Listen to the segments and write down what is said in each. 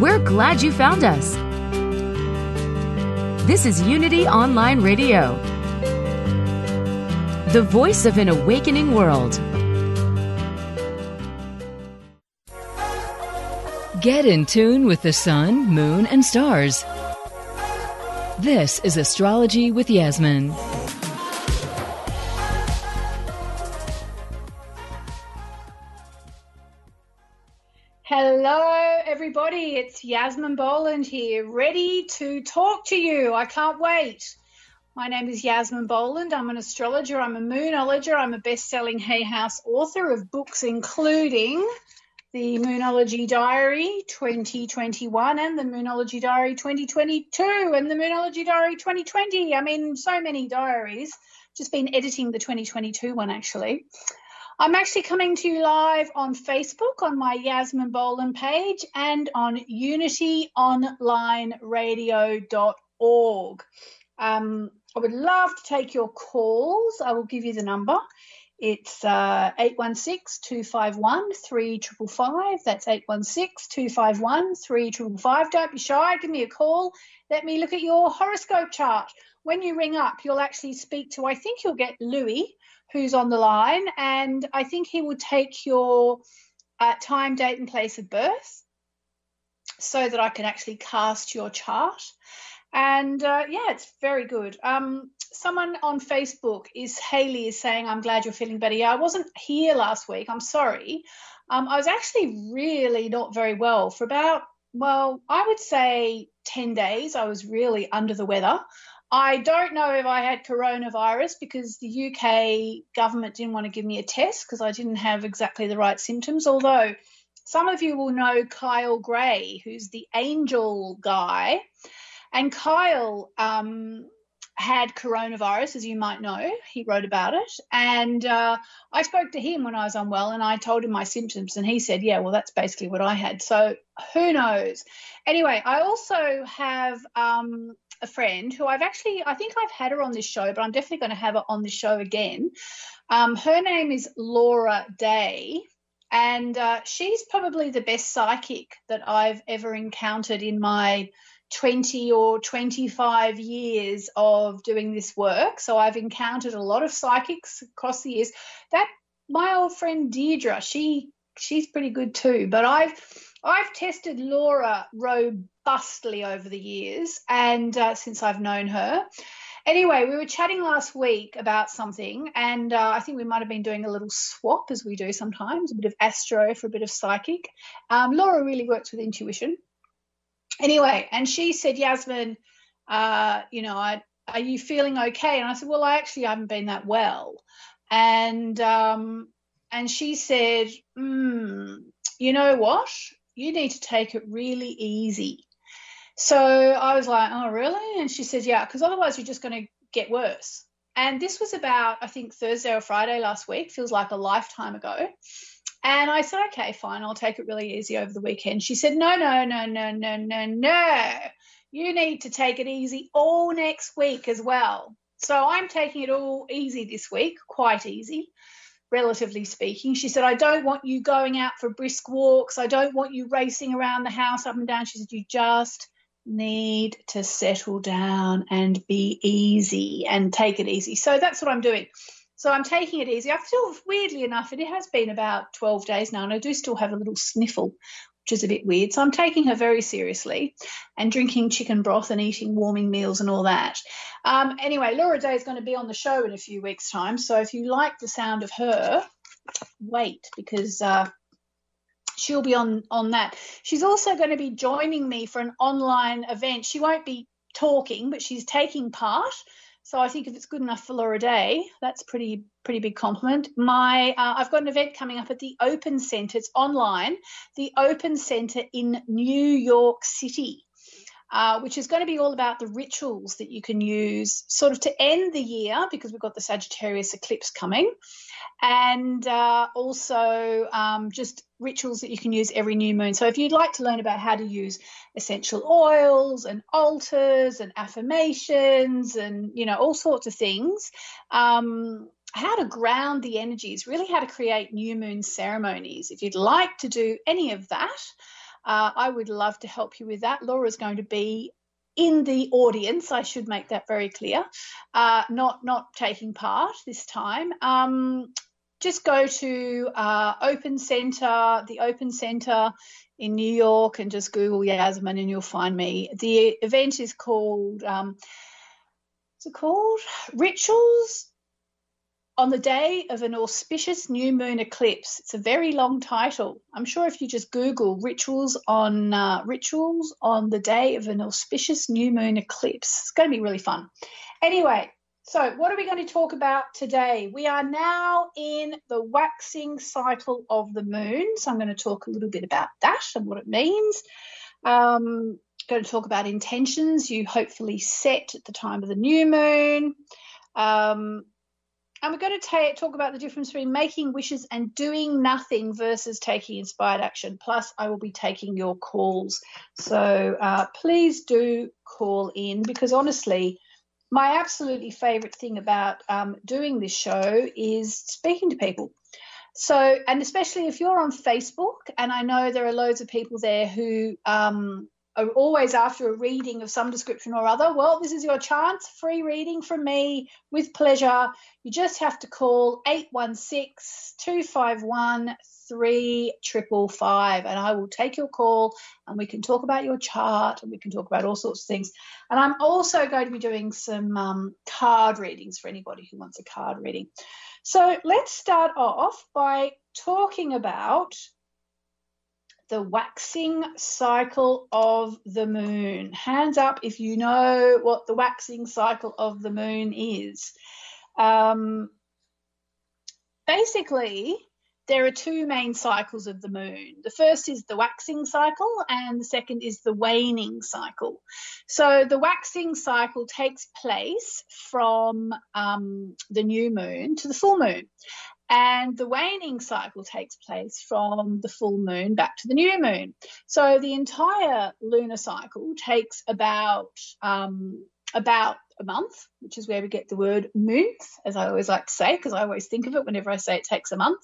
We're glad you found us. This is Unity Online Radio, the voice of an awakening world. Get in tune with the sun, moon, and stars. This is Astrology with Yasmin. Everybody. It's Yasmin Boland here, ready to talk to you. I can't wait. My name is Yasmin Boland. I'm an astrologer, I'm a moonologer, I'm a best selling Hay House author of books including the Moonology Diary 2021 and the Moonology Diary 2022 and the Moonology Diary 2020. I mean, so many diaries. Just been editing the 2022 one actually. I'm actually coming to you live on Facebook on my Yasmin Boland page and on unityonlineradio.org. Um, I would love to take your calls. I will give you the number. It's uh, 816 251 3555. That's 816 251 3555. Don't be shy. Give me a call. Let me look at your horoscope chart. When you ring up, you'll actually speak to, I think you'll get Louis, who's on the line, and I think he will take your uh, time, date, and place of birth so that I can actually cast your chart. And uh, yeah, it's very good. Um, someone on Facebook is Haley is saying, I'm glad you're feeling better. Yeah, I wasn't here last week. I'm sorry. Um, I was actually really not very well for about, well, I would say 10 days. I was really under the weather. I don't know if I had coronavirus because the UK government didn't want to give me a test because I didn't have exactly the right symptoms. Although some of you will know Kyle Gray, who's the angel guy. And Kyle um, had coronavirus, as you might know. He wrote about it. And uh, I spoke to him when I was unwell and I told him my symptoms. And he said, Yeah, well, that's basically what I had. So who knows? Anyway, I also have um, a friend who I've actually, I think I've had her on this show, but I'm definitely going to have her on the show again. Um, her name is Laura Day. And uh, she's probably the best psychic that I've ever encountered in my 20 or 25 years of doing this work. So I've encountered a lot of psychics across the years. That my old friend Deirdre, she she's pretty good too. But I've I've tested Laura robustly over the years, and uh, since I've known her. Anyway, we were chatting last week about something, and uh, I think we might have been doing a little swap as we do sometimes, a bit of astro for a bit of psychic. Um, Laura really works with intuition anyway, and she said, Yasmin, uh, you know, I, are you feeling okay? And I said, well, I actually haven't been that well. And um, and she said, mm, you know what? You need to take it really easy. So I was like, oh, really? And she said, yeah, because otherwise you're just going to get worse. And this was about, I think, Thursday or Friday last week, feels like a lifetime ago. And I said, okay, fine, I'll take it really easy over the weekend. She said, no, no, no, no, no, no, no. You need to take it easy all next week as well. So I'm taking it all easy this week, quite easy, relatively speaking. She said, I don't want you going out for brisk walks. I don't want you racing around the house up and down. She said, you just need to settle down and be easy and take it easy. So that's what I'm doing. So I'm taking it easy. I feel weirdly enough, it has been about 12 days now, and I do still have a little sniffle, which is a bit weird. So I'm taking her very seriously and drinking chicken broth and eating warming meals and all that. Um, anyway, Laura Day is going to be on the show in a few weeks' time. So if you like the sound of her, wait because uh, she'll be on on that. She's also going to be joining me for an online event. She won't be talking, but she's taking part So I think if it's good enough for Laura Day, that's pretty pretty big compliment. My uh, I've got an event coming up at the Open Centre. It's online. The Open Centre in New York City. Uh, which is going to be all about the rituals that you can use sort of to end the year because we've got the Sagittarius eclipse coming and uh, also um, just rituals that you can use every new moon. So if you'd like to learn about how to use essential oils and altars and affirmations and you know all sorts of things. Um, how to ground the energies, really how to create new moon ceremonies. If you'd like to do any of that, uh, I would love to help you with that. Laura's going to be in the audience. I should make that very clear. Uh, not not taking part this time. Um, just go to uh, Open Center, the Open Center in New York, and just Google Yasmin, and you'll find me. The event is called. Um, what's it called? Rituals on the day of an auspicious new moon eclipse. It's a very long title. I'm sure if you just Google rituals on uh, rituals on the day of an auspicious new moon eclipse, it's going to be really fun. Anyway, so what are we going to talk about today? We are now in the waxing cycle of the moon. So I'm going to talk a little bit about that and what it means. Um, going to talk about intentions you hopefully set at the time of the new moon. Um, and we're going to ta- talk about the difference between making wishes and doing nothing versus taking inspired action. Plus, I will be taking your calls. So uh, please do call in because honestly, my absolutely favorite thing about um, doing this show is speaking to people. So, and especially if you're on Facebook, and I know there are loads of people there who um, always after a reading of some description or other, well, this is your chance. Free reading from me with pleasure. You just have to call 816 251 3555 and I will take your call and we can talk about your chart and we can talk about all sorts of things. And I'm also going to be doing some um, card readings for anybody who wants a card reading. So let's start off by talking about the waxing cycle of the moon. Hands up if you know what the waxing cycle of the moon is. Um, basically, there are two main cycles of the moon. The first is the waxing cycle, and the second is the waning cycle. So, the waxing cycle takes place from um, the new moon to the full moon. And the waning cycle takes place from the full moon back to the new moon. So the entire lunar cycle takes about um, about a month, which is where we get the word month, as I always like to say, because I always think of it whenever I say it takes a month.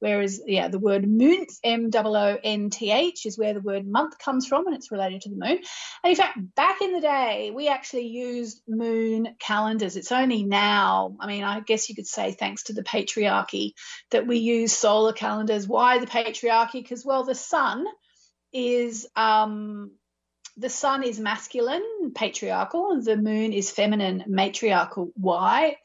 Whereas, yeah, the word month, M O O N T H, is where the word month comes from and it's related to the moon. And in fact, back in the day, we actually used moon calendars. It's only now, I mean, I guess you could say thanks to the patriarchy that we use solar calendars. Why the patriarchy? Because, well, the sun is. Um, the sun is masculine, patriarchal, and the moon is feminine, matriarchal. Why?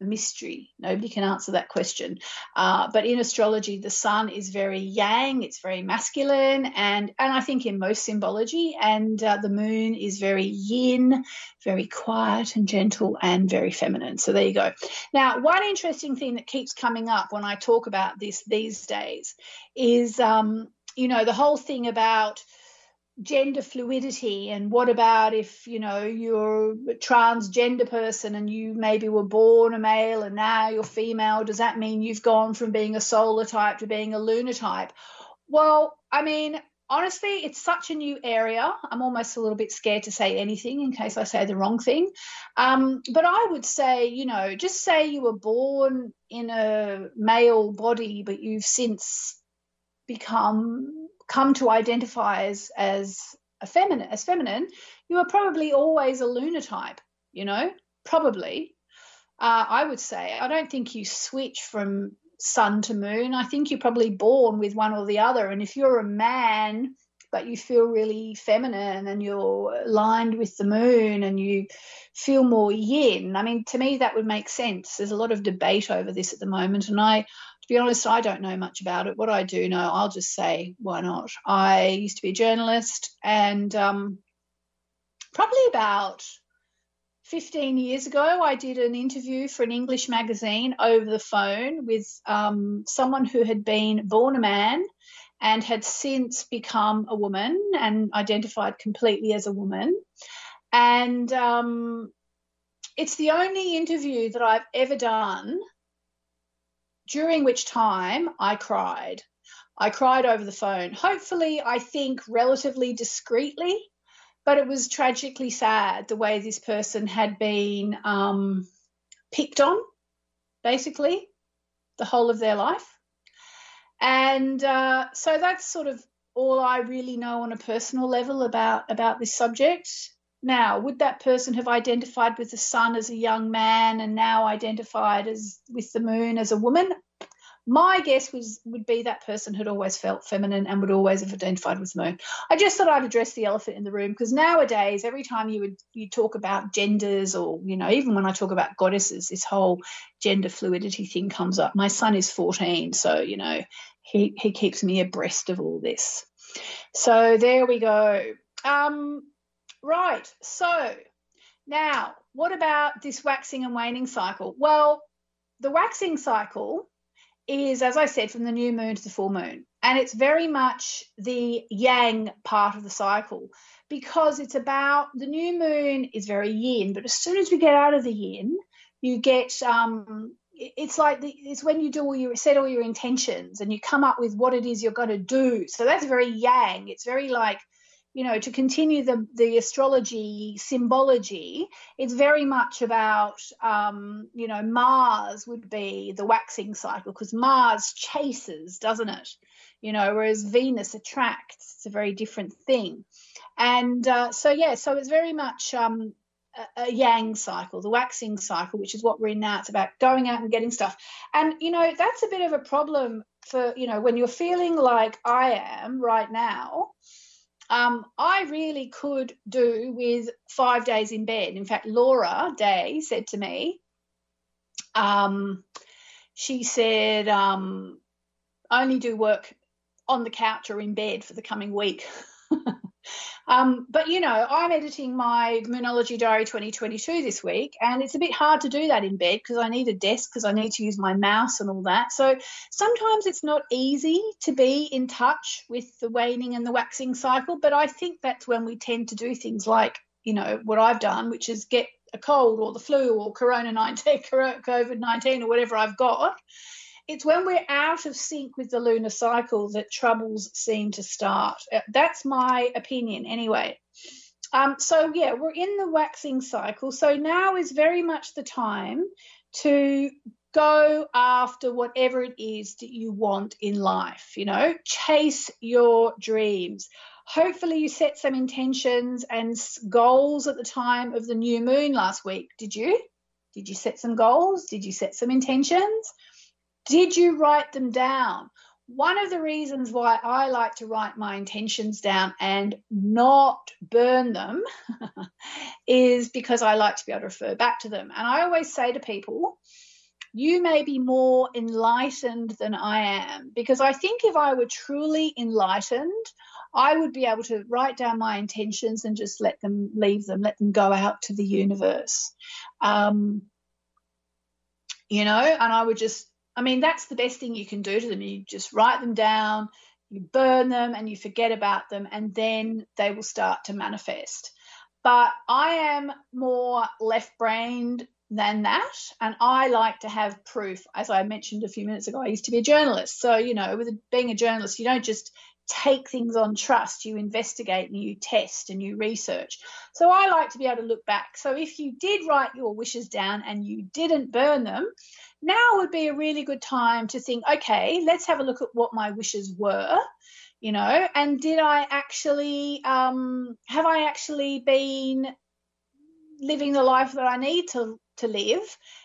Mystery. Nobody can answer that question. Uh, but in astrology, the sun is very yang, it's very masculine, and, and I think in most symbology, and uh, the moon is very yin, very quiet and gentle, and very feminine. So there you go. Now, one interesting thing that keeps coming up when I talk about this these days is, um, you know, the whole thing about gender fluidity and what about if you know you're a transgender person and you maybe were born a male and now you're female? Does that mean you've gone from being a solar type to being a lunar type? Well i mean honestly it's such a new area. I'm almost a little bit scared to say anything in case i say the wrong thing. Um, but i would say you know just say you were born in a male body but you've since become come to identify as as a feminine as feminine, you are probably always a lunar type, you know, probably. Uh, I would say I don't think you switch from sun to moon. I think you're probably born with one or the other. And if you're a man, but you feel really feminine and you're aligned with the moon and you feel more yin, I mean, to me, that would make sense. There's a lot of debate over this at the moment. And I, to be honest, I don't know much about it. What I do know, I'll just say, why not? I used to be a journalist, and um, probably about 15 years ago, I did an interview for an English magazine over the phone with um, someone who had been born a man and had since become a woman and identified completely as a woman. And um, it's the only interview that I've ever done during which time I cried. I cried over the phone. Hopefully, I think relatively discreetly but it was tragically sad the way this person had been um, picked on, basically, the whole of their life. And uh, so that's sort of all I really know on a personal level about about this subject. Now, would that person have identified with the sun as a young man and now identified as with the moon as a woman? my guess was would be that person had always felt feminine and would always have identified with moon. I just thought I'd address the elephant in the room because nowadays, every time you would you talk about genders or you know even when I talk about goddesses, this whole gender fluidity thing comes up. My son is 14, so you know he he keeps me abreast of all this. So there we go. Um, right. So now, what about this waxing and waning cycle? Well, the waxing cycle is, as I said, from the new moon to the full moon. And it's very much the yang part of the cycle because it's about the new moon is very yin, but as soon as we get out of the yin, you get um, it's like the, it's when you do all your set all your intentions and you come up with what it is you're going to do. So that's very yang. It's very like you know, to continue the, the astrology symbology, it's very much about, um, you know, Mars would be the waxing cycle because Mars chases, doesn't it? You know, whereas Venus attracts. It's a very different thing. And uh, so, yeah, so it's very much um, a, a yang cycle, the waxing cycle, which is what we're in now. It's about going out and getting stuff. And, you know, that's a bit of a problem for, you know, when you're feeling like I am right now um, I really could do with five days in bed. In fact, Laura Day said to me, um, she said, um, only do work on the couch or in bed for the coming week. Um, but you know, I'm editing my Moonology Diary 2022 this week, and it's a bit hard to do that in bed because I need a desk because I need to use my mouse and all that. So sometimes it's not easy to be in touch with the waning and the waxing cycle. But I think that's when we tend to do things like, you know, what I've done, which is get a cold or the flu or Corona 19, COVID 19 or whatever I've got it's when we're out of sync with the lunar cycle that troubles seem to start. Uh, that's my opinion, anyway. Um, so, yeah, we're in the waxing cycle. So now is very much the time to go after whatever it is that you want in life, you know, chase your dreams. Hopefully, you set some intentions and goals at the time of the new moon last week. Did you? Did you set some goals? Did you set some intentions? Did you write them down? One of the reasons why I like to write my intentions down and not burn them is because I like to be able to refer back to them. And I always say to people, you may be more enlightened than I am because I think if I were truly enlightened, I would be able to write down my intentions and just let them leave them, let them go out to the universe. Um, you know, and I would just I mean, that's the best thing you can do to them. You just write them down, you burn them, and you forget about them, and then they will start to manifest. But I am more left brained than that, and I like to have proof. As I mentioned a few minutes ago, I used to be a journalist. So, you know, with being a journalist, you don't just take things on trust, you investigate and you test and you research. So I like to be able to look back. So if you did write your wishes down and you didn't burn them, now would be a really good time to think, okay, let's have a look at what my wishes were, you know, and did I actually, um, have I actually been living the life that I need to to live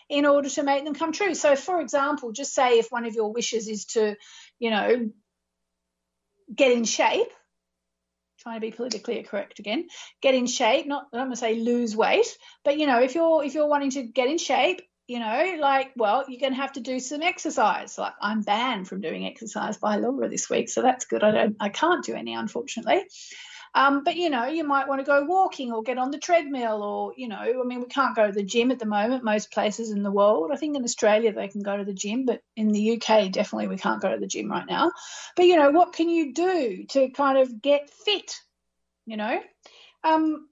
in order to make them come true. So, for example, just say if one of your wishes is to, you know, get in shape, trying to be politically correct again, get in shape, not I'm going to say lose weight, but you know, if you're if you're wanting to get in shape, you know, like, well, you're going to have to do some exercise. Like, I'm banned from doing exercise by Laura this week, so that's good. I don't, I can't do any, unfortunately. Um, but you know, you might want to go walking or get on the treadmill, or you know, I mean, we can't go to the gym at the moment. Most places in the world, I think in Australia they can go to the gym, but in the UK, definitely we can't go to the gym right now. But you know, what can you do to kind of get fit? You know, um,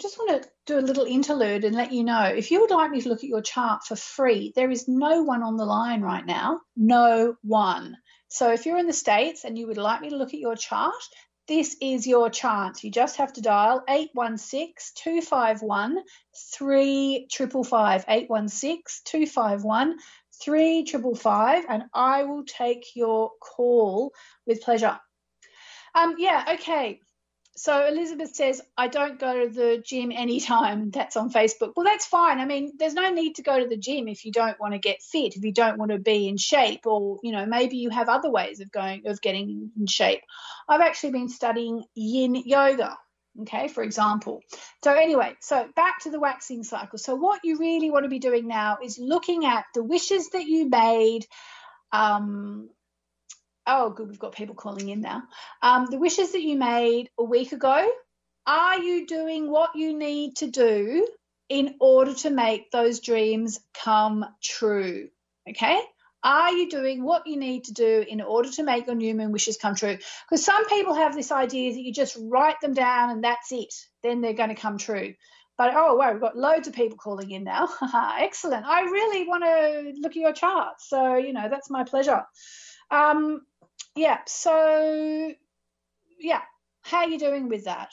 just want to do a little interlude and let you know if you would like me to look at your chart for free, there is no one on the line right now. No one. So if you're in the States and you would like me to look at your chart, this is your chance. You just have to dial 816 251 3555. 816 251 3555, and I will take your call with pleasure. Um, yeah, okay so Elizabeth says, I don't go to the gym anytime. That's on Facebook. Well, that's fine. I mean, there's no need to go to the gym if you don't want to get fit, if you don't want to be in shape, or, you know, maybe you have other ways of going, of getting in shape. I've actually been studying yin yoga, okay, for example. So, anyway, so back to the waxing cycle. So, what you really want to be doing now is looking at the wishes that you made. Um, Oh, good. We've got people calling in now. Um, the wishes that you made a week ago, are you doing what you need to do in order to make those dreams come true? Okay. Are you doing what you need to do in order to make your new moon wishes come true? Because some people have this idea that you just write them down and that's it, then they're going to come true. But oh, wow, we've got loads of people calling in now. Excellent. I really want to look at your chart. So, you know, that's my pleasure. Um, yeah. So, yeah. How are you doing with that?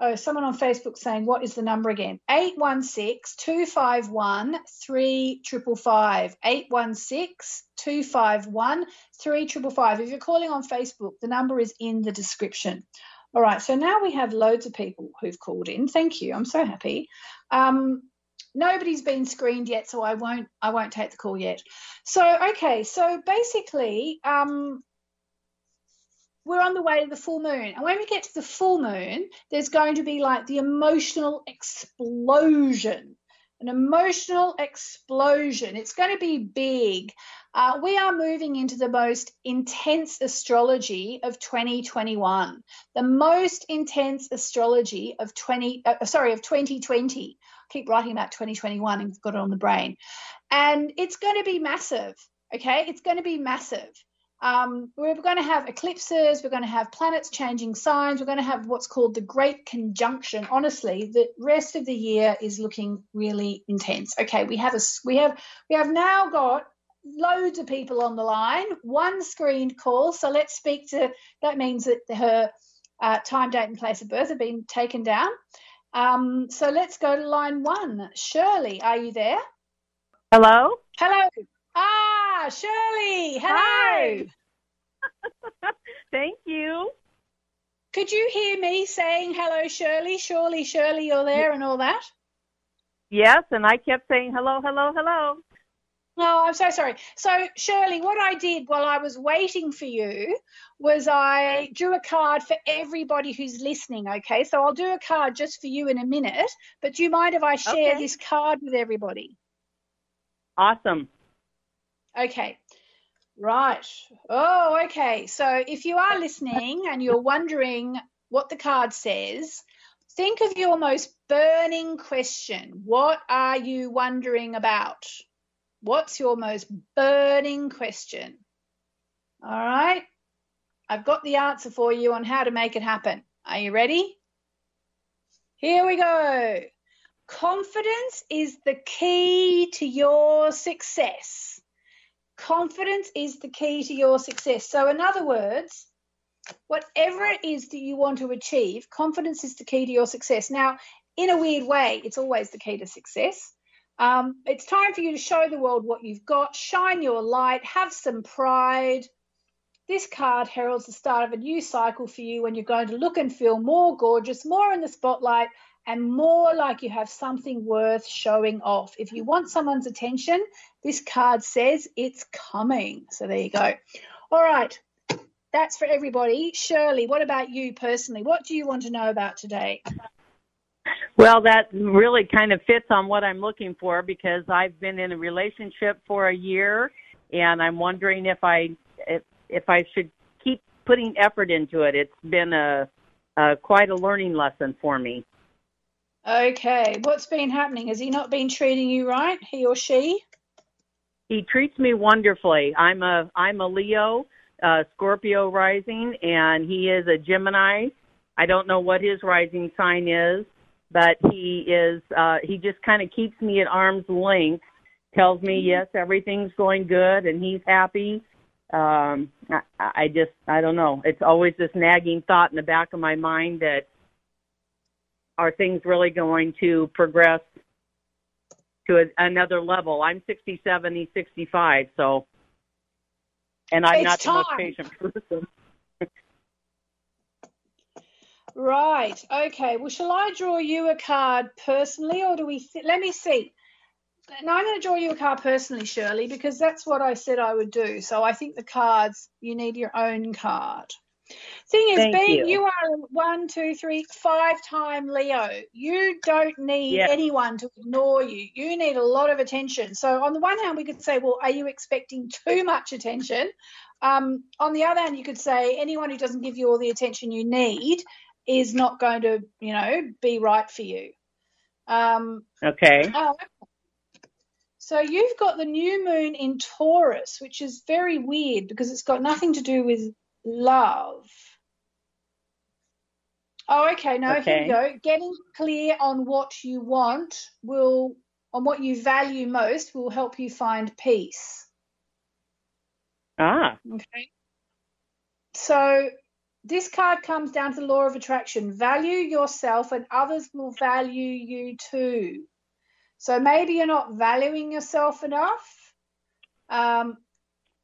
Oh, someone on Facebook saying, what is the number again? 816 251 3555. 816 251 3555. If you're calling on Facebook, the number is in the description. All right, so now we have loads of people who've called in. Thank you. I'm so happy. Um, nobody's been screened yet, so I won't I won't take the call yet. So okay, so basically, um, we're on the way to the full moon. And when we get to the full moon, there's going to be like the emotional explosion. An emotional explosion. It's going to be big. Uh, we are moving into the most intense astrology of 2021, the most intense astrology of 20, uh, sorry, of 2020. I keep writing about 2021 and got it on the brain. And it's going to be massive. Okay, it's going to be massive. Um, we're going to have eclipses, we're going to have planets changing signs, we're going to have what's called the Great Conjunction. Honestly, the rest of the year is looking really intense. Okay, we have a we have we have now got loads of people on the line, one screened call. So let's speak to that means that her uh, time, date, and place of birth have been taken down. Um, so let's go to line one. Shirley, are you there? Hello. Hello. Ah, Shirley. Hello. Thank you. Could you hear me saying hello, Shirley? Surely, Shirley, you're there and all that? Yes, and I kept saying hello, hello, hello. Oh, I'm so sorry. So, Shirley, what I did while I was waiting for you was I drew a card for everybody who's listening. Okay, so I'll do a card just for you in a minute. But do you mind if I share Okay. this card with everybody? Awesome. Okay. Right. Oh, okay. So if you are listening and you're wondering what the card says, think of your most burning question. What are you wondering about? What's your most burning question? All right. I've got the answer for you on how to make it happen. Are you ready? Here we go. Confidence is the key to your success. Confidence is the key to your success. So, in other words, whatever it is that you want to achieve, confidence is the key to your success. Now, in a weird way, it's always the key to success. Um, it's time for you to show the world what you've got, shine your light, have some pride. This card heralds the start of a new cycle for you when you're going to look and feel more gorgeous, more in the spotlight, and more like you have something worth showing off. If you want someone's attention, this card says it's coming. So there you go. All right. That's for everybody. Shirley, what about you personally? What do you want to know about today? Well, that really kind of fits on what I'm looking for because I've been in a relationship for a year, and I'm wondering if I if, if I should keep putting effort into it. It's been a, a quite a learning lesson for me. Okay, what's been happening? Has he not been treating you right, he or she? He treats me wonderfully. I'm a I'm a Leo, uh, Scorpio rising, and he is a Gemini. I don't know what his rising sign is, but he is uh he just kind of keeps me at arm's length tells me yes everything's going good and he's happy um I, I just i don't know it's always this nagging thought in the back of my mind that are things really going to progress to a, another level i'm 67 he's 65 so and i'm It's not the most patient person Right. Okay. Well, shall I draw you a card personally, or do we? Th- let me see. No, I'm going to draw you a card personally, Shirley, because that's what I said I would do. So I think the cards you need your own card. Thing is, Thank being you. you are one, two, three, five time Leo, you don't need Yeah. anyone to ignore you. You need a lot of attention. So on the one hand, we could say, well, are you expecting too much attention? Um, on the other hand, you could say anyone who doesn't give you all the attention you need is not going to, you know, be right for you. Um, okay okay. So you've got the new moon in Taurus, which is very weird because it's got nothing to do with love. Oh, okay. No, here we go. Getting clear on what you want will, on what you value most, will help you find peace. ah Okay. So this card comes down to the law of attraction. Value yourself and others will value you too. So maybe you're not valuing yourself enough. Um,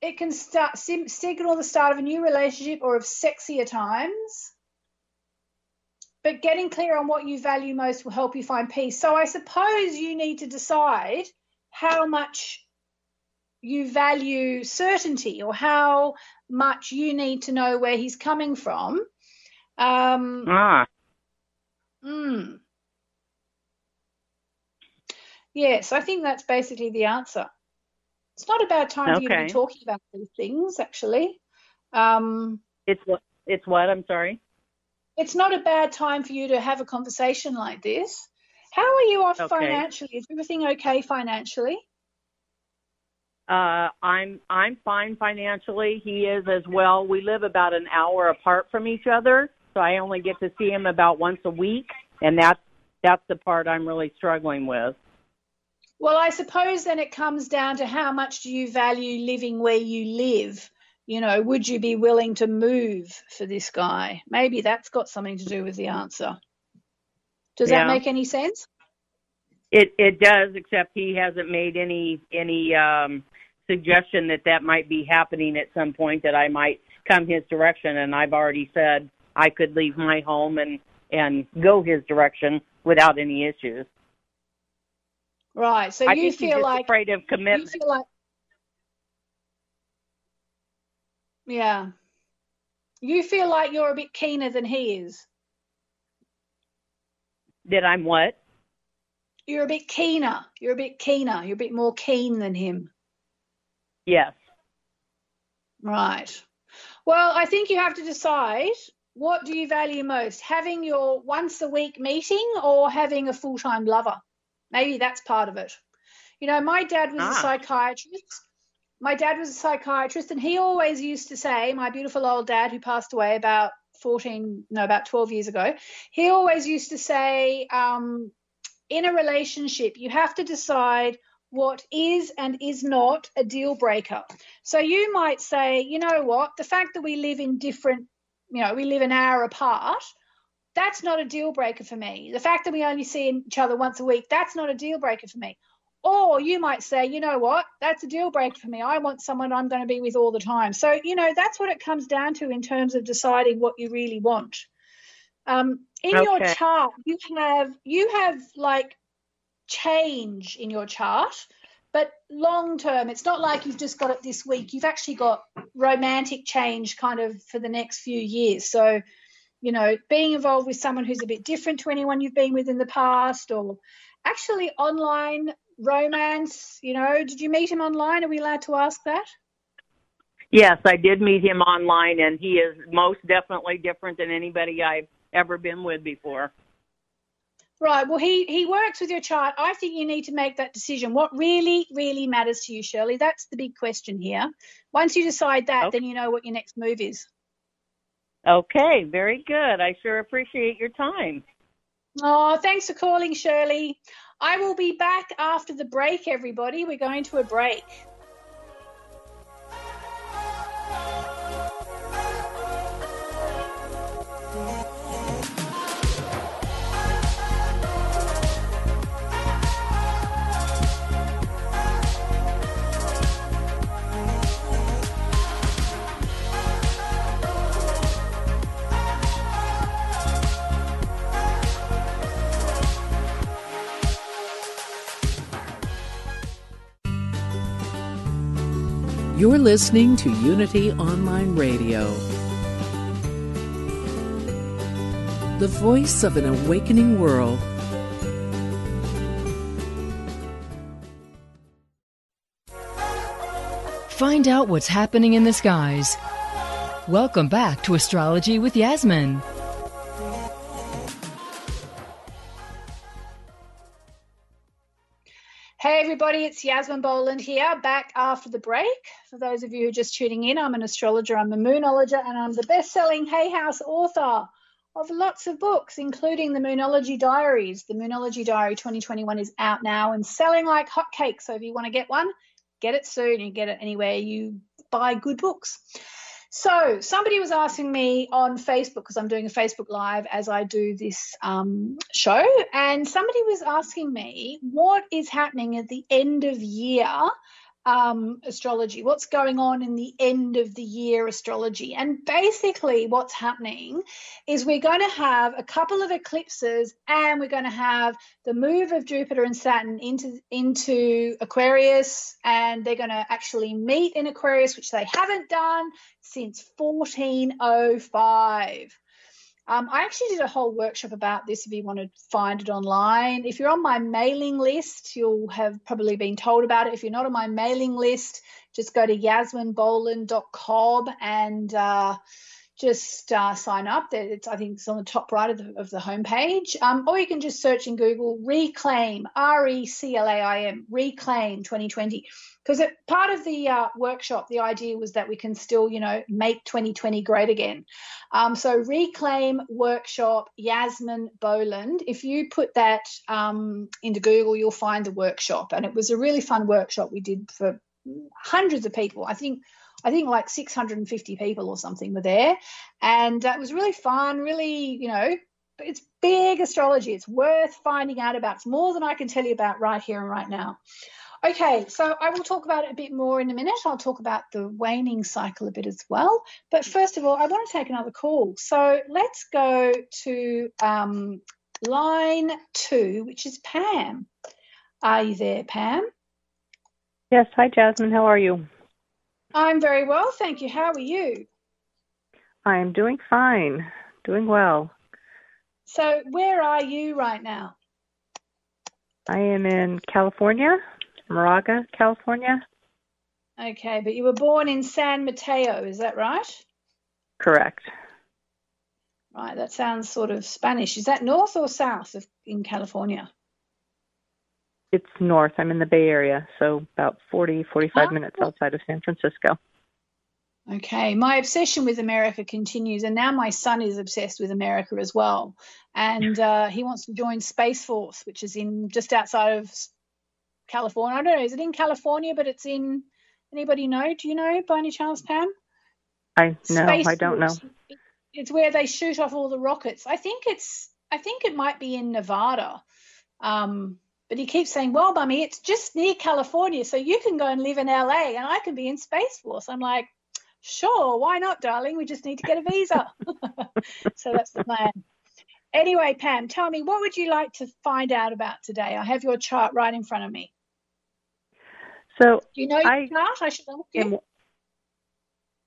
it can start sim- signal the start of a new relationship or of sexier times. But getting clear on what you value most will help you find peace. So I suppose you need to decide how much you value certainty or how much you need to know where he's coming from. Um, ah mm. Yes, I think that's basically the answer. It's not a bad time for you to be talking about these things, actually. Um, it's what it's what i'm sorry it's not a bad time for you to have a conversation like this. How are you off Okay. financially? Is everything okay financially? Uh, I'm I'm fine financially. He is as well. We live about an hour apart from each other, so I only get to see him about once a week, and that's that's the part I'm really struggling with. Well, I suppose then it comes down to how much do you value living where you live? You know, would you be willing to move for this guy? Maybe that's got something to do with the answer. Does Yeah. that make any sense? It it does, except he hasn't made any any um, suggestion that that might be happening at some point that I might come his direction, and I've already said I could leave my home and and go his direction without any issues. Right. So I you feel like afraid of you feel like Yeah. You feel like you're a bit keener than he is. That I'm what? You're a bit keener. You're a bit keener. You're a bit more keen than him. Yes. Right. Well, I think you have to decide what do you value most, having your once a week meeting or having a full time lover? Maybe that's part of it. You know, my dad was a Ah. psychiatrist. My dad was a psychiatrist, and he always used to say, my beautiful old dad who passed away about 14, no, about 12 years ago, he always used to say, um, in a relationship, you have to decide what is and is not a deal breaker. So you might say, you know what, the fact that we live in different, you know, we live an hour apart, that's not a deal breaker for me. The fact that we only see each other once a week, that's not a deal breaker for me. Or you might say, you know what, that's a deal breaker for me. I want someone I'm going to be with all the time. So, you know, that's what it comes down to in terms of deciding what you really want. Um, in your chart, you have you have like change in your chart, but long term, it's not like you've just got it this week. You've actually got romantic change kind of for the next few years. So you know, being involved with someone who's a bit different to anyone you've been with in the past, or actually online romance? You know, did you meet him online? Are we allowed to ask that? Yes, I did meet him online, and he is most definitely different than anybody I've ever been with before. Right. Well, he he works with your child. I think you need to make that decision. What really, really matters to you, Shirley? That's the big question here. Once you decide that, okay. then you know what your next move is. Okay. Very good. I sure appreciate your time. Oh, thanks for calling, Shirley. I will be back after the break, everybody. We're going to a break. You're listening to Unity Online Radio, the voice of an awakening world. Find out what's happening in the skies. Welcome back to Astrology with Yasmin. Everybody, it's Yasmin Boland here, back after the break. For those of you who are just tuning in, I'm an astrologer, I'm a moonologer, and I'm the best-selling Hay House author of lots of books, including the Moonology Diaries. The Moonology Diary 2021 is out now and selling like hotcakes. So if you want to get one, get it soon. You get it anywhere you buy good books. So somebody was asking me on Facebook because I'm doing a Facebook Live as I do this um, show, and somebody was asking me what is happening at the end of year um, astrology, what's going on in the end of the year astrology. And basically, what's happening is we're going to have a couple of eclipses and we're going to have the move of Jupiter and Saturn into, into Aquarius, and they're going to actually meet in Aquarius, which they haven't done since 1405. Um, I actually did a whole workshop about this if you want to find it online. If you're on my mailing list, you'll have probably been told about it. If you're not on my mailing list, just go to yasminboland.com and uh, just uh, sign up. It's, I think it's on the top right of the, of the homepage. Um, or you can just search in Google Reclaim, R E C L A I M, Reclaim 2020. Because part of the uh, workshop, the idea was that we can still, you know, make 2020 great again. Um, so Reclaim Workshop Yasmin Boland. If you put that um, into Google, you'll find the workshop. And it was a really fun workshop we did for hundreds of people. I think I think like 650 people or something were there. And uh, it was really fun, really, you know, it's big astrology. It's worth finding out about. It's more than I can tell you about right here and right now. Okay, so I will talk about it a bit more in a minute. I'll talk about the waning cycle a bit as well. But first of all, I want to take another call. So let's go to um, line two, which is Pam. Are you there, Pam? Yes. Hi, Jasmine. How are you? I'm very well, thank you. How are you? I'm doing fine, doing well. So, where are you right now? I am in California, Moraga, California. Okay, but you were born in San Mateo, is that right? Correct. Right, that sounds sort of Spanish. Is that north or south of in California? It's north. I'm in the Bay Area, so about 40, 45 oh. minutes outside of San Francisco. Okay, my obsession with America continues, and now my son is obsessed with America as well, and uh, he wants to join Space Force, which is in just outside of California. I don't know, is it in California? But it's in. Anybody know? Do you know by any chance, Pam? I no, Space I don't Force. know. It's where they shoot off all the rockets. I think it's. I think it might be in Nevada. Um, but he keeps saying, Well, mummy, it's just near California, so you can go and live in LA and I can be in Space Force. I'm like, Sure, why not, darling? We just need to get a visa. so that's the plan. Anyway, Pam, tell me, what would you like to find out about today? I have your chart right in front of me. So, do you know your I, chart? I should ask you.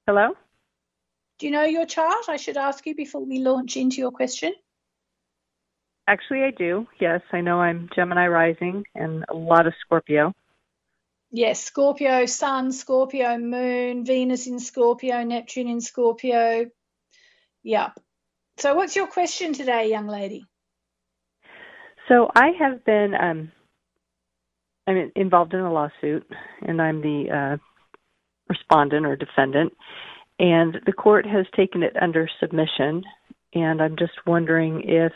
Hello? Do you know your chart? I should ask you before we launch into your question. Actually, I do. Yes, I know I'm Gemini rising and a lot of Scorpio. Yes, Scorpio Sun, Scorpio Moon, Venus in Scorpio, Neptune in Scorpio. Yep. So, what's your question today, young lady? So, I have been um, I'm involved in a lawsuit, and I'm the uh, respondent or defendant, and the court has taken it under submission. And I'm just wondering if,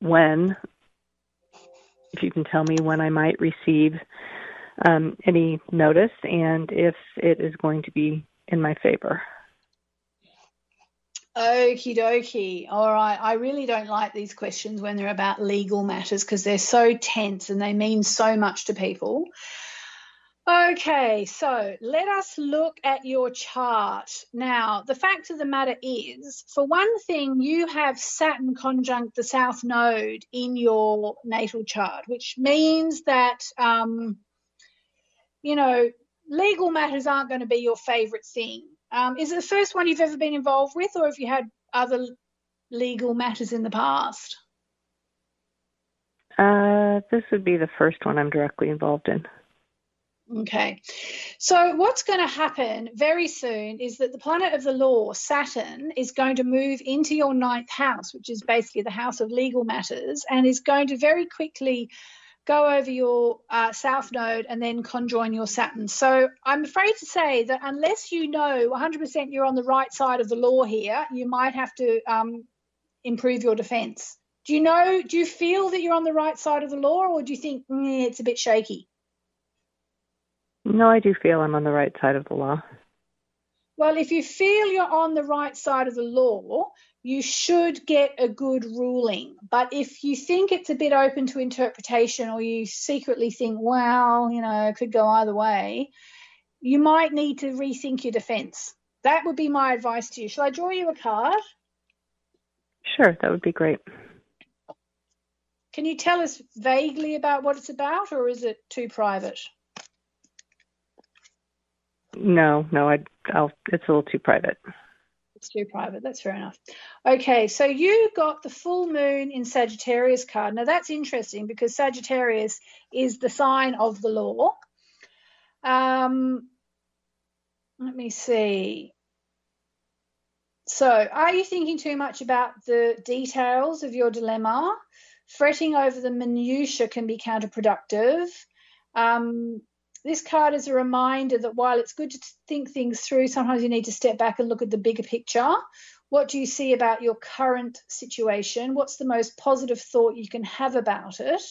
when, if you can tell me when I might receive um, any notice and if it is going to be in my favor. Okie dokie. All right. I really don't like these questions when they're about legal matters because they're so tense and they mean so much to people. Okay, so let us look at your chart. Now, the fact of the matter is, for one thing, you have Saturn conjunct the South Node in your natal chart, which means that, um, you know, legal matters aren't going to be your favorite thing. Um, is it the first one you've ever been involved with, or have you had other legal matters in the past? Uh, this would be the first one I'm directly involved in. Okay. So, what's going to happen very soon is that the planet of the law, Saturn, is going to move into your ninth house, which is basically the house of legal matters, and is going to very quickly go over your uh, south node and then conjoin your Saturn. So, I'm afraid to say that unless you know 100% you're on the right side of the law here, you might have to um, improve your defense. Do you know, do you feel that you're on the right side of the law, or do you think mm, it's a bit shaky? No, I do feel I'm on the right side of the law. Well, if you feel you're on the right side of the law, you should get a good ruling. But if you think it's a bit open to interpretation or you secretly think, well, you know, it could go either way, you might need to rethink your defense. That would be my advice to you. Shall I draw you a card? Sure, that would be great. Can you tell us vaguely about what it's about or is it too private? No, no, I, I'll, it's a little too private. It's too private. That's fair enough. Okay, so you got the full moon in Sagittarius card. Now that's interesting because Sagittarius is the sign of the law. Um, let me see. So, are you thinking too much about the details of your dilemma? Fretting over the minutiae can be counterproductive. Um, this card is a reminder that while it's good to think things through, sometimes you need to step back and look at the bigger picture. What do you see about your current situation? What's the most positive thought you can have about it?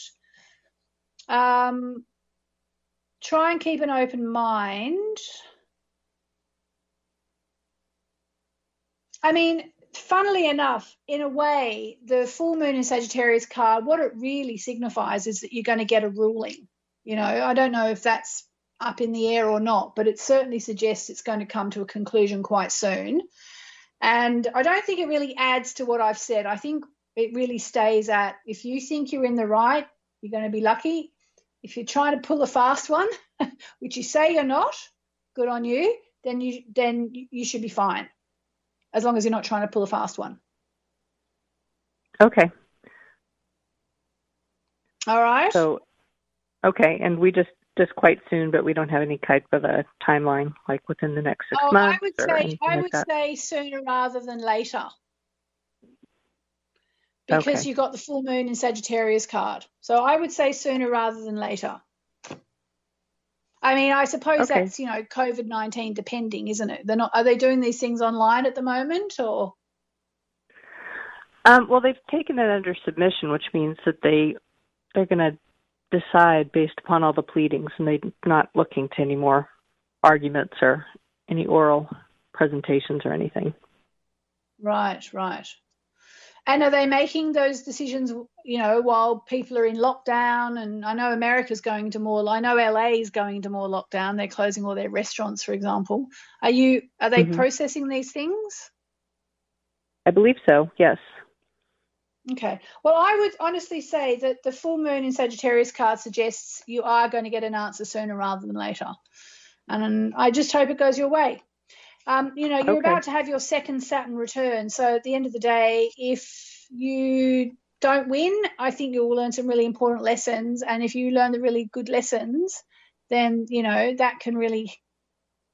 Um, try and keep an open mind. I mean, funnily enough, in a way, the full moon in Sagittarius card, what it really signifies is that you're going to get a ruling. You know, I don't know if that's up in the air or not, but it certainly suggests it's going to come to a conclusion quite soon. And I don't think it really adds to what I've said. I think it really stays at if you think you're in the right, you're going to be lucky. If you're trying to pull a fast one, which you say you're not, good on you, then you then you should be fine. As long as you're not trying to pull a fast one. Okay. All right. So Okay, and we just just quite soon, but we don't have any kind of a timeline, like within the next six oh, months. I would say I like would that. say sooner rather than later, because okay. you got the full moon in Sagittarius card. So I would say sooner rather than later. I mean, I suppose okay. that's you know COVID nineteen depending, isn't it? They're not. Are they doing these things online at the moment, or? Um, well, they've taken it under submission, which means that they they're going to decide based upon all the pleadings, and they're not looking to any more arguments or any oral presentations or anything. Right, right. And are they making those decisions, you know, while people are in lockdown? And I know America's going to more. I know LA is going to more lockdown. They're closing all their restaurants, for example. Are you? Are they mm-hmm. processing these things? I believe so. Yes. Okay. Well, I would honestly say that the full moon in Sagittarius card suggests you are going to get an answer sooner rather than later. And I just hope it goes your way. Um, you know, you're Okay. about to have your second Saturn return. So at the end of the day, if you don't win, I think you'll learn some really important lessons. And if you learn the really good lessons, then, you know, that can really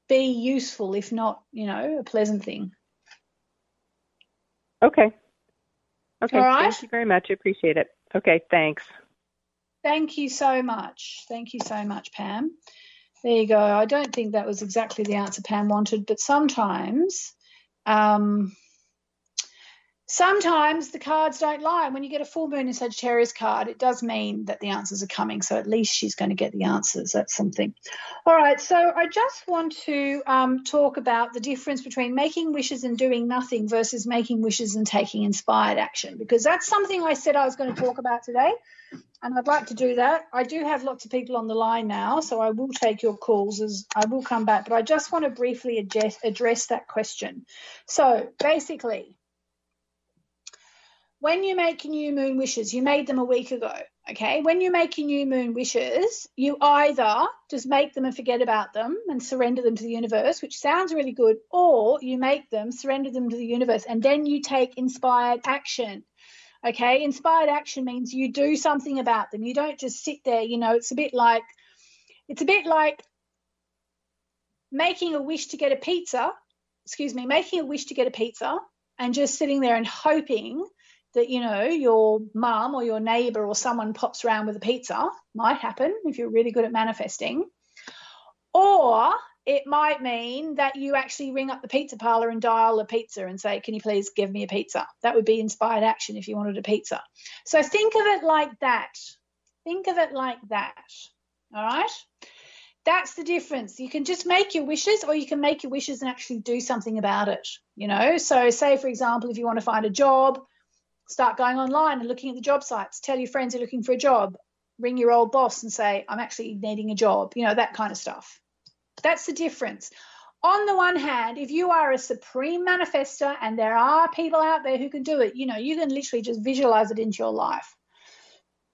be useful, if not, you know, a pleasant thing. Okay. Okay. All right. Thank you very much. I appreciate it. Okay. Thanks. Thank you so much. Thank you so much, Pam. There you go. I don't think that was exactly the answer Pam wanted, but sometimes, um, sometimes the cards don't lie. When you get a full moon in Sagittarius card, it does mean that the answers are coming. So at least she's going to get the answers. That's something. All right. So I just want to um, talk about the difference between making wishes and doing nothing versus making wishes and taking inspired action, because that's something I said I was going to talk about today. And I'd like to do that. I do have lots of people on the line now, so I will take your calls as I will come back. But I just want to briefly address, address that question. So basically, when you make new moon wishes, you made them a week ago. Okay. When you make new moon wishes, you either just make them and forget about them and surrender them to the universe, which sounds really good, or you make them, surrender them to the universe, and then you take inspired action. Okay. Inspired action means you do something about them. You don't just sit there. You know, it's a bit like, it's a bit like making a wish to get a pizza, excuse me, making a wish to get a pizza and just sitting there and hoping that you know your mum or your neighbor or someone pops around with a pizza might happen if you're really good at manifesting. Or it might mean that you actually ring up the pizza parlor and dial a pizza and say can you please give me a pizza? That would be inspired action if you wanted a pizza. So think of it like that. Think of it like that. All right? That's the difference. You can just make your wishes or you can make your wishes and actually do something about it you know? So say for example if you want to find a job start going online and looking at the job sites. Tell your friends you're looking for a job. Ring your old boss and say i'm actually needing a job you know that kind of stuff. That's the difference. On the one hand if you are a supreme manifester and there are people out there who can do it you know you can literally just visualize it into your life.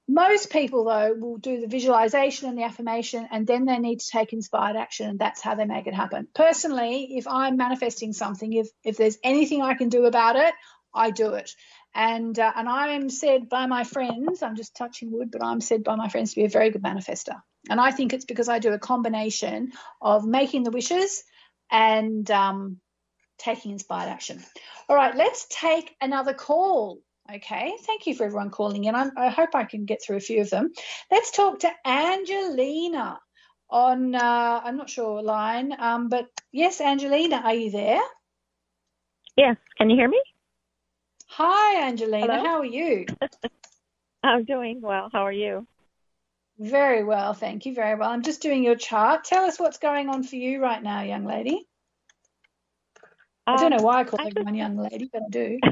Most people though will do the visualization and the affirmation and then they need to take inspired action and that's how they make it happen. Personally if i'm manifesting something if if there's anything i can do about it i do it and uh, and I'm said by my friends, I'm just touching wood, but I'm said by my friends to be a very good manifester. And I think it's because I do a combination of making the wishes and um, taking inspired action. All right, let's take another call. Okay, thank you for everyone calling in. I'm, I hope I can get through a few of them. Let's talk to Angelina on, uh, I'm not sure line, um, but yes, Angelina, are you there? Yes. Can you hear me? Hi, Angelina. Hello? How are you? I'm doing well. How are you? Very well, thank you. Very well. I'm just doing your chart. Tell us what's going on for you right now, young lady. I don't Um, know why I call I everyone young lady, but I do.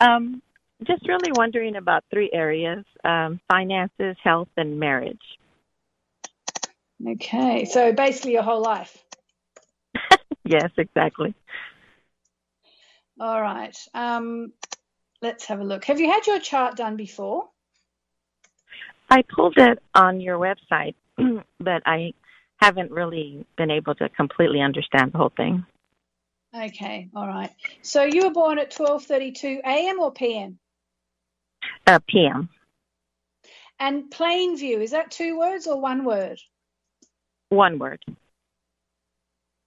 Um, just really wondering about three areas: um, finances, health, and marriage. Okay, so basically your whole life. Yes, exactly. All right. Um, let's have a look. Have you had your chart done before? I pulled it on your website, but I haven't really been able to completely understand the whole thing. Okay, all right. So you were born at 12:32 a.m. or p.m. Uh, PM. And Plainview is that two words or one word? One word.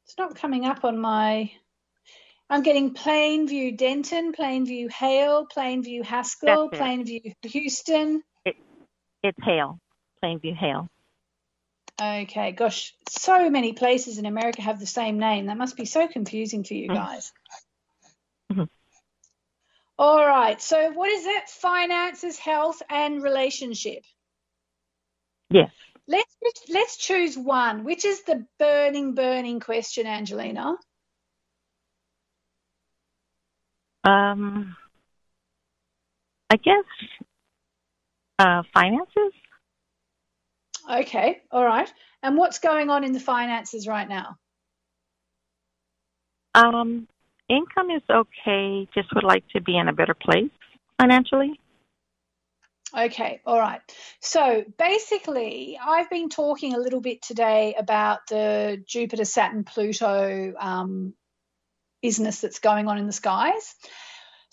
It's not coming up on my. I'm getting Plainview Denton, Plainview Hale, Plainview Haskell, That's it. Plainview Houston. It's Hale. Plainview Hale. Okay, gosh, so many places in America have the same name. That must be so confusing for you Mm. guys. Mhm. All right, so what is it? Finances, health, and relationship. Yes. Let's let's choose one. Which is the burning, burning question, Angelina? Um, I guess uh, finances. Okay, all right. And what's going on in the finances right now? Um, income is okay. Just would like to be in a better place financially. Okay, all right. So basically, I've been talking a little bit today about the Jupiter, Saturn, Pluto um, business that's going on in the skies.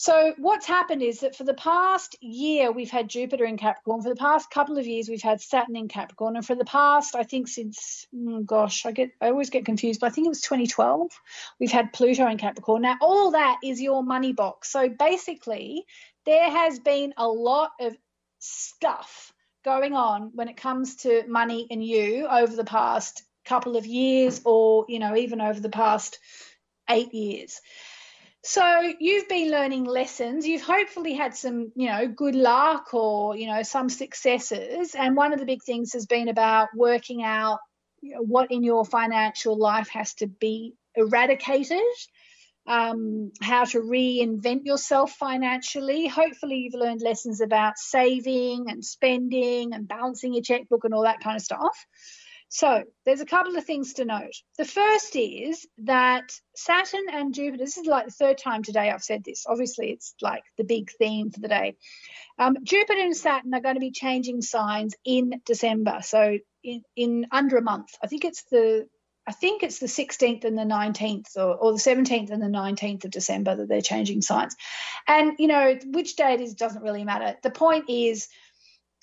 So what's happened is that for the past year we've had Jupiter in Capricorn. For the past couple of years we've had Saturn in Capricorn, and for the past I think since oh gosh I get I always get confused, but I think it was 2012 we've had Pluto in Capricorn. Now all that is your money box. So basically there has been a lot of stuff going on when it comes to money and you over the past couple of years, or you know even over the past eight years. So you've been learning lessons. You've hopefully had some, you know, good luck or, you know, some successes. And one of the big things has been about working out what in your financial life has to be eradicated, um, how to reinvent yourself financially. Hopefully, you've learned lessons about saving and spending and balancing your checkbook and all that kind of stuff. So there's a couple of things to note. The first is that Saturn and Jupiter, this is like the third time today I've said this. Obviously, it's like the big theme for the day. Um, Jupiter and Saturn are going to be changing signs in December. So in, in under a month. I think it's the I think it's the 16th and the 19th, or, or, the 17th and the 19th of December that they're changing signs. And, you know, which day it is doesn't really matter. The point is,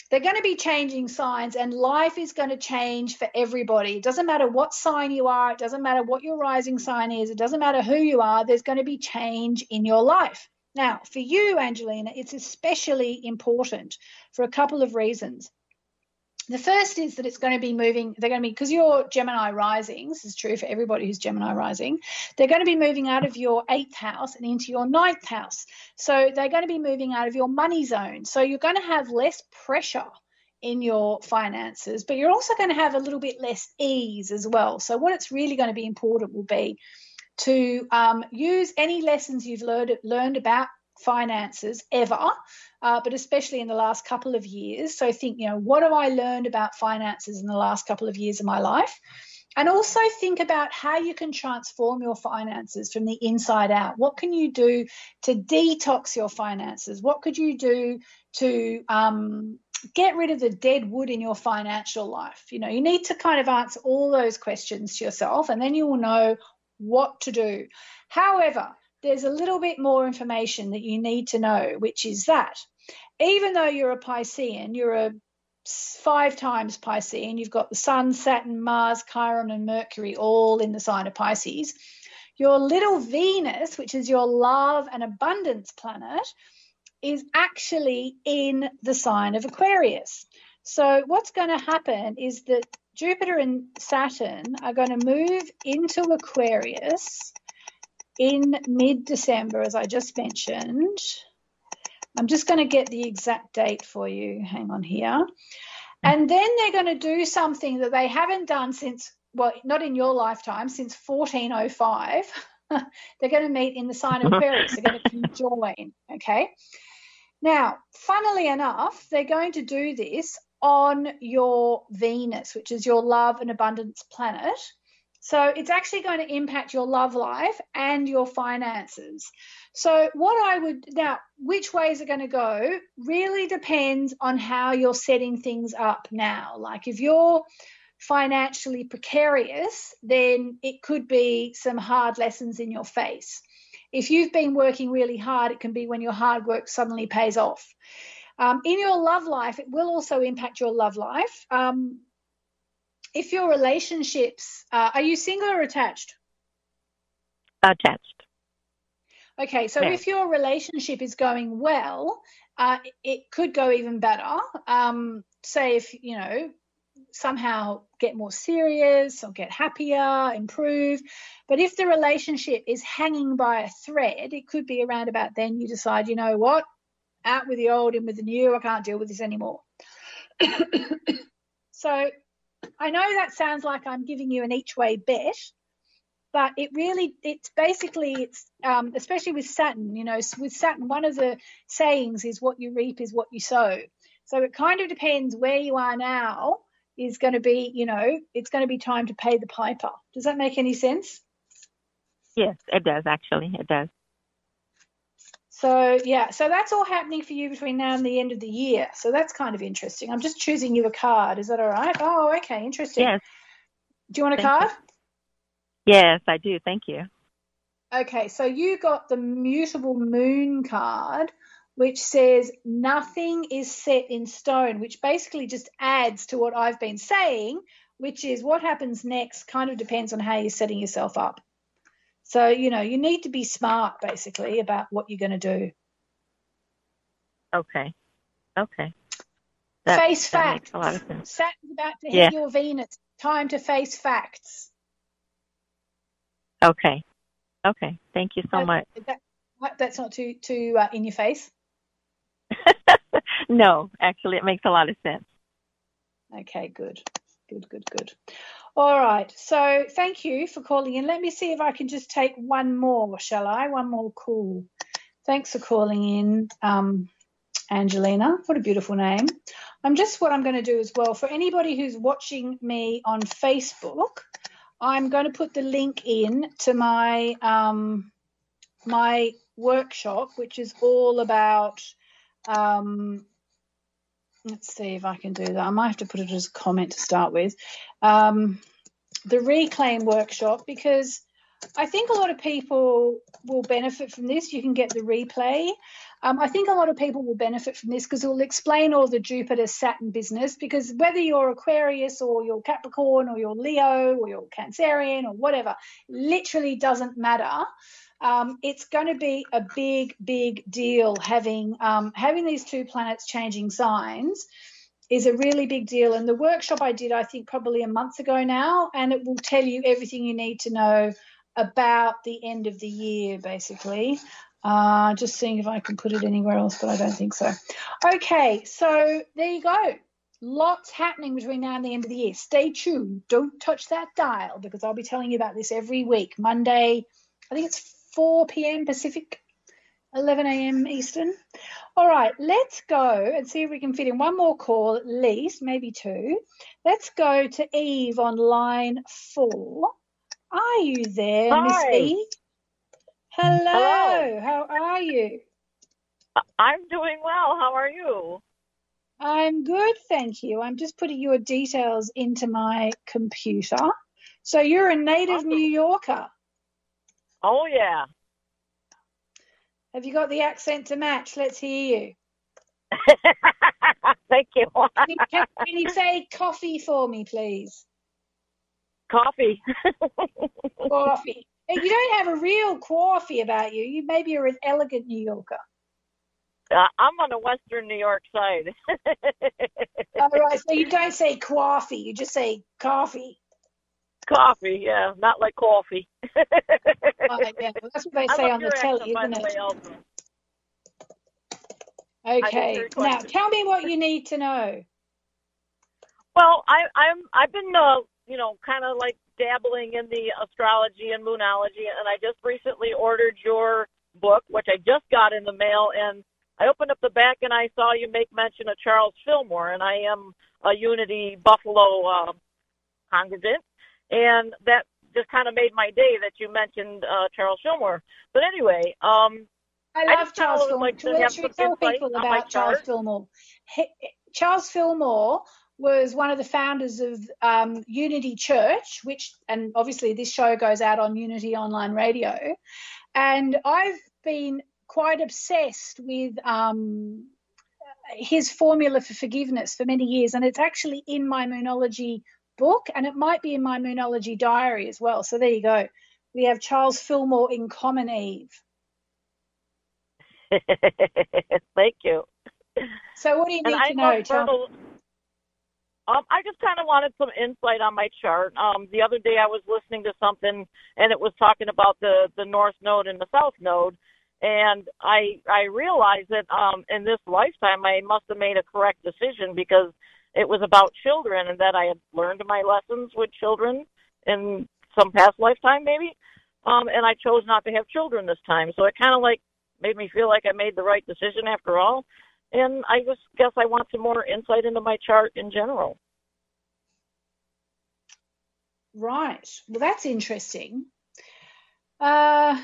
they're going to be changing signs and life is going to change for everybody. It doesn't matter what sign you are, it doesn't matter what your rising sign is, it doesn't matter who you are, there's going to be change in your life. Now, for you, Angelina, it's especially important for a couple of reasons. The first is that it's going to be moving, they're going to be, because you're Gemini rising, this is true for everybody who's Gemini rising, they're going to be moving out of your eighth house and into your ninth house. So they're going to be moving out of your money zone. So you're going to have less pressure in your finances, but you're also going to have a little bit less ease as well. So what it's really going to be important will be to um, use any lessons you've learned, learned about finances ever, uh, but especially in the last couple of years. So think, you know, what have I learned about finances in the last couple of years of my life? And also think about how you can transform your finances from the inside out. What can you do to detox your finances? What could you do to um, get rid of the dead wood in your financial life? You know, you need to kind of answer all those questions to yourself, and then you will know what to do. However, there's a little bit more information that you need to know, which is that even though you're a Piscean, you're a five times Piscean, you've got the Sun, Saturn, Mars, Chiron, and Mercury all in the sign of Pisces. Your little Venus, which is your love and abundance planet, is actually in the sign of Aquarius. So, what's going to happen is that Jupiter and Saturn are going to move into Aquarius in mid December, as I just mentioned. I'm just going to get the exact date for you. Hang on here. And then they're going to do something that they haven't done since, well, not in your lifetime, since 1405. they're going to meet in the sign of Aquarius. They're going to conjoin. Okay. Now, funnily enough, they're going to do this on your Venus, which is your love and abundance planet. So it's actually going to impact your love life and your finances. So, what I would now, which way is it going to go really depends on how you're setting things up now. Like if you're financially precarious, then it could be some hard lessons in your face. If you've been working really hard, it can be when your hard work suddenly pays off. Um, in your love life, it will also impact your love life. Um, if your relationships uh, are you single or attached? Attached. Okay, so if your relationship is going well, uh, it could go even better. Um, say if you know somehow get more serious or get happier, improve. But if the relationship is hanging by a thread, it could be around about then you decide, you know what, out with the old, in with the new. I can't deal with this anymore. so I know that sounds like I'm giving you an each way bet, but it really it's basically it's um, especially with Saturn. You know, with Saturn, one of the sayings is "What you reap is what you sow." So it kind of depends where you are now. Is going to be, you know, it's going to be time to pay the piper. Does that make any sense? Yes, it does. Actually, it does. So yeah, so that's all happening for you between now and the end of the year. So that's kind of interesting. I'm just choosing you a card. Is that all right? Oh, okay, interesting. Yes. Do you want a Thank card? Yes, I do. Thank you. Okay, so you got the mutable moon card, which says nothing is set in stone, which basically just adds to what I've been saying, which is what happens next kind of depends on how you're setting yourself up. So, you know, you need to be smart basically about what you're going to do. Okay. Okay. That, face that facts. a lot of sense. Saturn's about to hit Yeah. your Venus. Time to face facts. Okay. Okay. Thank you so much. That, that- that's not too too uh, in your face. no, actually, it makes a lot of sense. Okay, good. Good, good, good. All right. So thank you for calling in. Let me see if I can just take one more, shall I? One more call. Thanks for calling in, um, Angelina. What a beautiful name. I'm just what I'm going to do as well. For anybody who's watching me on Facebook, I'm going to put the link in to my um, my workshop, which is all about um, let's see if I can do that. I might have to put it as a comment to start with. Um, the reclaim workshop, because I think a lot of people will benefit from this. You can get the replay. Um, I think a lot of people will benefit from this because it will explain all the Jupiter Saturn business. Because whether you're Aquarius or you're Capricorn or you're Leo or you're Cancerian or whatever, literally doesn't matter um, it's going to be a big, big deal having um, having these two planets changing signs is a really big deal. And the workshop I did, I think, probably a month ago now, and it will tell you everything you need to know about the end of the year, basically. Uh, just seeing if I can put it anywhere else, but I don't think so. Okay, so there you go. Lots happening between now and the end of the year. Stay tuned. Don't touch that dial because I'll be telling you about this every week. Monday, I think it's 4 p.m. Pacific, 11 a.m. Eastern. All right, let's go and see if we can fit in one more call at least, maybe two. Let's go to Eve on line four. Are you there, Hi. Miss Eve? Hello. Hello. How are you? I'm doing well. How are you? I'm good, thank you. I'm just putting your details into my computer. So you're a native Awesome. New Yorker. Oh yeah. Have you got the accent to match? Let's hear you. Thank you. Can, you- can, can you say coffee for me, please? Coffee. Coffee. You don't have a real coffee about you. You maybe you're an elegant New Yorker. Uh, I'm on the western New York side. All right, so you don't say coffee. You just say coffee. Coffee, yeah, not like coffee. Yeah, well, that's what they say on the telly, isn't it? also. Okay. Now, tell me what you need to know. Well, I, I'm I've been uh, you know kind of like dabbling in the astrology and moonology, and I just recently ordered your book, which I just got in the mail, and I opened up the back and I saw you make mention of Charles Fillmore, and I am a Unity Buffalo uh, congregant, and that just kind of made my day that you mentioned uh, Charles Fillmore. But anyway, um, I I love just Charles Fillmore. like to we- have should some tell people about Charles. Fillmore? He, Charles Fillmore was one of the founders of um, Unity Church, which, and obviously this show goes out on Unity Online Radio. And I've been quite obsessed with um, his formula for forgiveness for many years. And it's actually in my Moonology book, and it might be in my Moonology diary as well. So there you go. We have Charles Fillmore in common, Eve. Thank you. So what do you need and I to know? Tell me. fertile. Um, I just kind of wanted some insight on my chart. Um, the other day I was listening to something, and it was talking about the the north node and the south node, and I I realized that um, in this lifetime I must have made a correct decision because it was about children, and that I had learned my lessons with children in some past lifetime maybe, um, and I chose not to have children this time. So it kind of like made me feel like I made the right decision after all. And I just guess I want some more insight into my chart in general. Right. Well, that's interesting. Uh,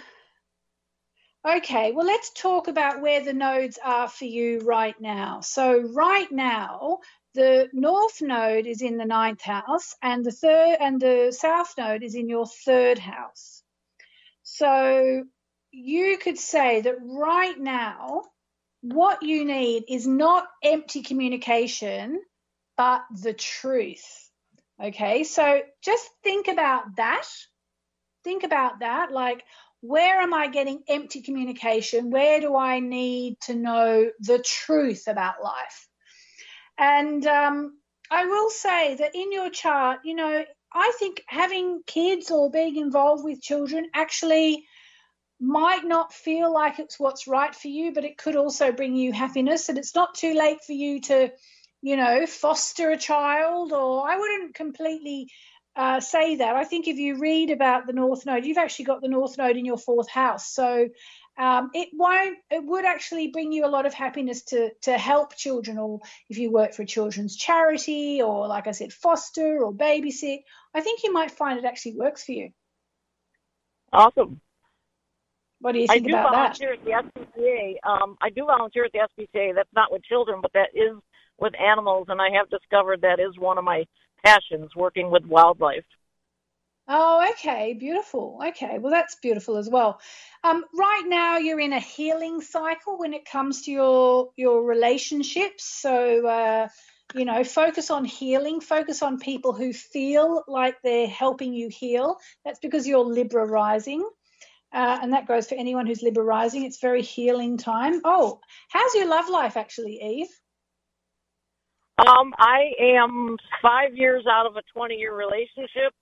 Okay, well, let's talk about where the nodes are for you right now. So, right now, the north node is in the ninth house, and the third and the south node is in your third house. So, you could say that right now, what you need is not empty communication, but the truth. Okay, so just think about that. Think about that. Like, where am I getting empty communication? Where do I need to know the truth about life? And um, I will say that in your chart, you know, I think having kids or being involved with children actually might not feel like it's what's right for you, but it could also bring you happiness. And it's not too late for you to, you know, foster a child, or I wouldn't completely uh, say that. I think if you read about the North Node, you've actually got the North Node in your fourth house. So um, it won't. It would actually bring you a lot of happiness to to help children, or if you work for a children's charity, or like I said, foster or babysit. I think you might find it actually works for you. Awesome. What do you think I do about volunteer at the SPCA. Um, I do volunteer at the SPCA. That's not with children, but that is with animals, and I have discovered that is one of my passions, working with wildlife. Oh, okay, beautiful. Okay, well, that's beautiful as well. Um, right now, you're in a healing cycle when it comes to your your relationships. So, uh, you know, focus on healing. Focus on people who feel like they're helping you heal. That's because you're Libra rising. Uh, and that goes for anyone who's Libra rising. It's very healing time. Oh, how's your love life actually, Eve? Um, I am five years out of a 20 year relationship,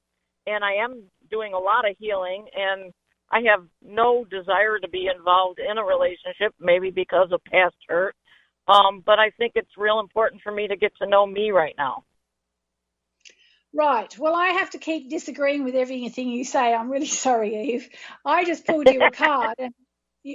and I am doing a lot of healing, and I have no desire to be involved in a relationship, maybe because of past hurt. Um, but I think it's real important for me to get to know me right now. Right. Well, I have to keep disagreeing with everything you say. I'm really sorry, Eve. I just pulled you a card, and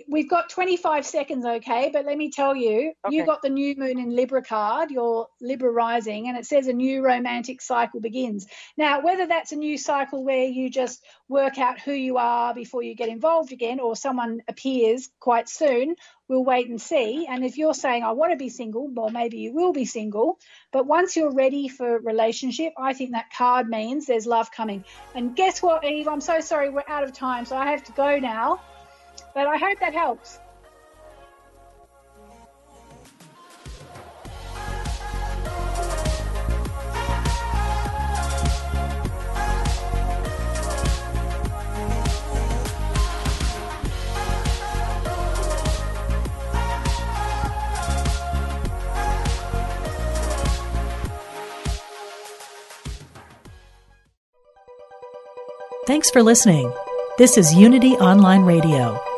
we've got 25 seconds, okay? But let me tell you, Okay. you got the new moon in Libra card, your Libra rising, and it says a new romantic cycle begins. Now, whether that's a new cycle where you just work out who you are before you get involved again, or someone appears quite soon, we'll wait and see. And if you're saying, I want to be single, well, maybe you will be single. But once you're ready for relationship, I think that card means there's love coming. And guess what, Eve? I'm so sorry, we're out of time, so I have to go now. But I hope that helps. Thanks for listening. This is Unity Online Radio,